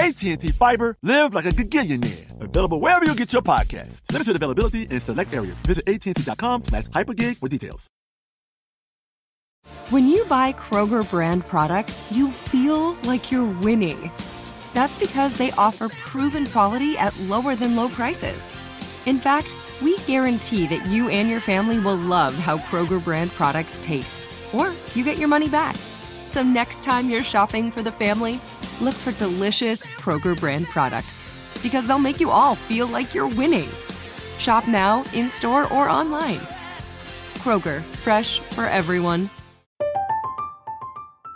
AT&T Fiber, live like a gigillionaire. Available wherever you get your podcast. Limited availability in select areas. Visit AT&T.com slash hypergig for details. When you buy Kroger brand products, you feel like you're winning. That's because they offer proven quality at lower than low prices. In fact, we guarantee that you and your family will love how Kroger brand products taste, or you get your money back. So next time you're shopping for the family, look for delicious Kroger brand products because they'll make you all feel like you're winning. Shop now, in store, or online. Kroger, fresh for everyone.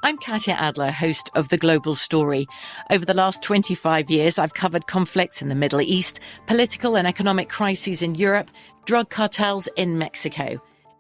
I'm Katya Adler, host of The Global Story. Over the last 25 years, I've covered conflicts in the Middle East, political and economic crises in Europe, drug cartels in Mexico.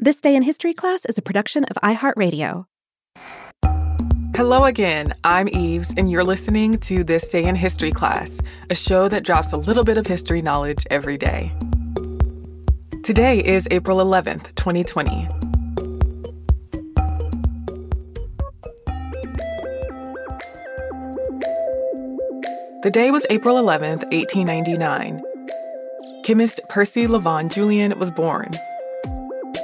This Day in History class is a production of iHeartRadio. Hello again. I'm Eves, and you're listening to This Day in History class, a show that drops a little bit of history knowledge every day. Today is April 11th, 2020. The day was April 11th, 1899. Chemist Percy Levon Julian was born.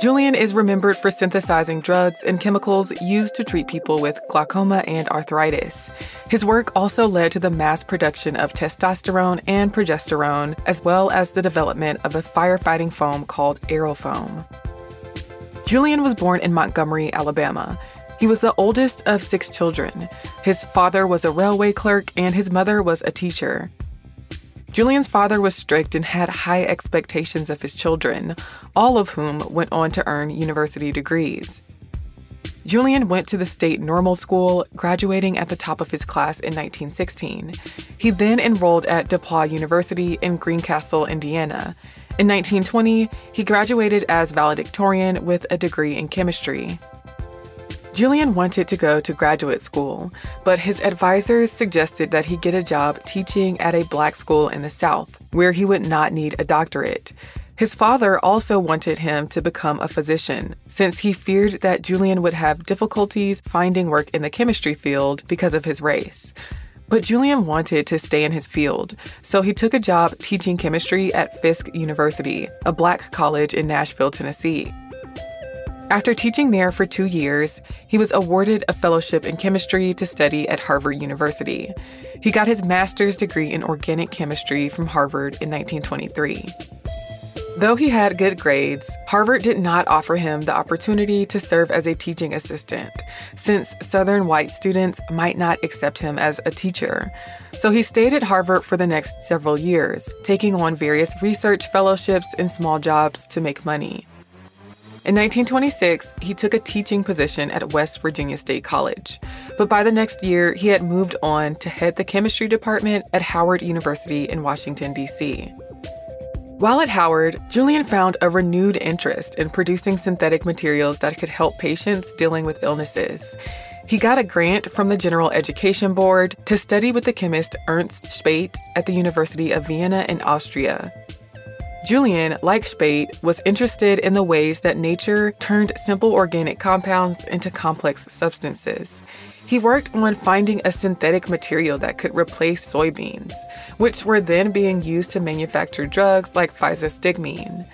Julian is remembered for synthesizing drugs and chemicals used to treat people with glaucoma and arthritis. His work also led to the mass production of testosterone and progesterone, as well as the development of a firefighting foam called aerofoam. Julian was born in Montgomery, Alabama. He was the oldest of six children. His father was a railway clerk and his mother was a teacher. Julian's father was strict and had high expectations of his children, all of whom went on to earn university degrees. Julian went to the state normal school, graduating at the top of his class in 1916. He then enrolled at DePauw University in Greencastle, Indiana. In 1920, he graduated as valedictorian with a degree in chemistry. Julian wanted to go to graduate school, but his advisors suggested that he get a job teaching at a black school in the South, where he would not need a doctorate. His father also wanted him to become a physician, since he feared that Julian would have difficulties finding work in the chemistry field because of his race. But Julian wanted to stay in his field, so he took a job teaching chemistry at Fisk University, a black college in Nashville, Tennessee. After teaching there for two years, he was awarded a fellowship in chemistry to study at Harvard University. He got his master's degree in organic chemistry from Harvard in 1923. Though he had good grades, Harvard did not offer him the opportunity to serve as a teaching assistant, since Southern white students might not accept him as a teacher. So he stayed at Harvard for the next several years, taking on various research fellowships and small jobs to make money. In 1926, he took a teaching position at West Virginia State College, but by the next year, he had moved on to head the chemistry department at Howard University in Washington, D.C. While at Howard, Julian found a renewed interest in producing synthetic materials that could help patients dealing with illnesses. He got a grant from the General Education Board to study with the chemist Ernst Späth at the University of Vienna in Austria. Julian, like Späth, was interested in the ways that nature turned simple organic compounds into complex substances. he worked on finding a synthetic material that could replace soybeans, which were then being used to manufacture drugs like physostigmine.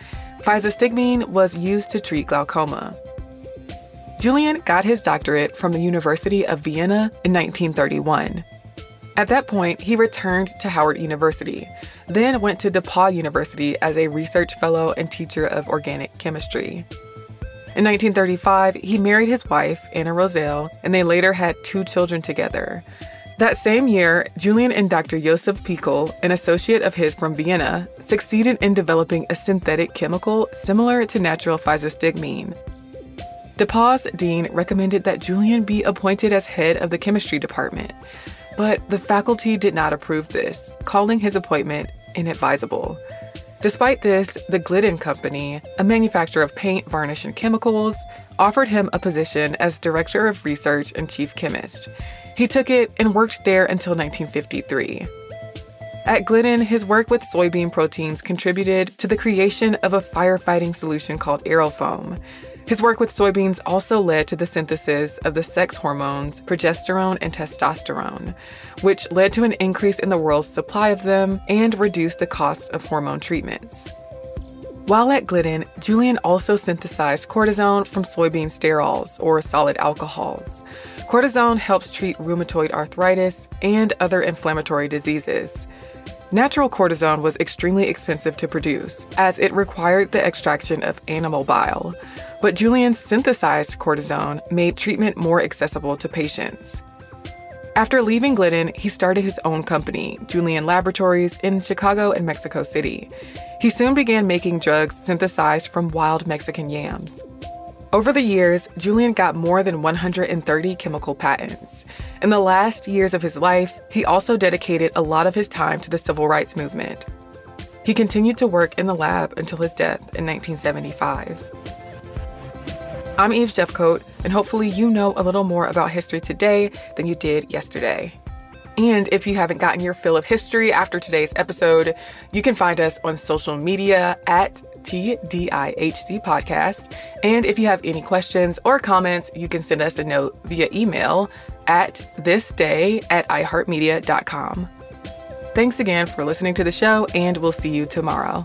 Physostigmine was used to treat glaucoma. Julian got his doctorate from the University of Vienna in 1931. At that point, he returned to Howard University, then went to DePauw University as a research fellow and teacher of organic chemistry. In 1935, he married his wife, Anna Roselle, and they later had two children together. That same year, Julian and Dr. Josef Pikl, an associate of his from Vienna, succeeded in developing a synthetic chemical similar to natural physostigmine. DePauw's dean recommended that Julian be appointed as head of the chemistry department, but the faculty did not approve this, calling his appointment inadvisable. Despite this, the Glidden Company, a manufacturer of paint, varnish, and chemicals, offered him a position as director of research and chief chemist. He took it and worked there until 1953. At Glidden, his work with soybean proteins contributed to the creation of a firefighting solution called Aerofoam, his work with soybeans also led to the synthesis of the sex hormones progesterone and testosterone, which led to an increase in the world's supply of them and reduced the cost of hormone treatments. While at Glidden, Julian also synthesized cortisone from soybean sterols or solid alcohols. Cortisone helps treat rheumatoid arthritis and other inflammatory diseases. Natural cortisone was extremely expensive to produce, as it required the extraction of animal bile. But Julian's synthesized cortisone made treatment more accessible to patients. After leaving Glidden, he started his own company, Julian Laboratories, in Chicago and Mexico City. He soon began making drugs synthesized from wild Mexican yams. Over the years, Julian got more than 130 chemical patents. In the last years of his life, he also dedicated a lot of his time to the civil rights movement. He continued to work in the lab until his death in 1975. I'm Eve Jeffcoat, and hopefully you know a little more about history today than you did yesterday. And if you haven't gotten your fill of history after today's episode, you can find us on social media at TDIHC Podcast. And if you have any questions or comments, you can send us a note via email at thisday at iheartmedia.com. Thanks again for listening to the show, and we'll see you tomorrow.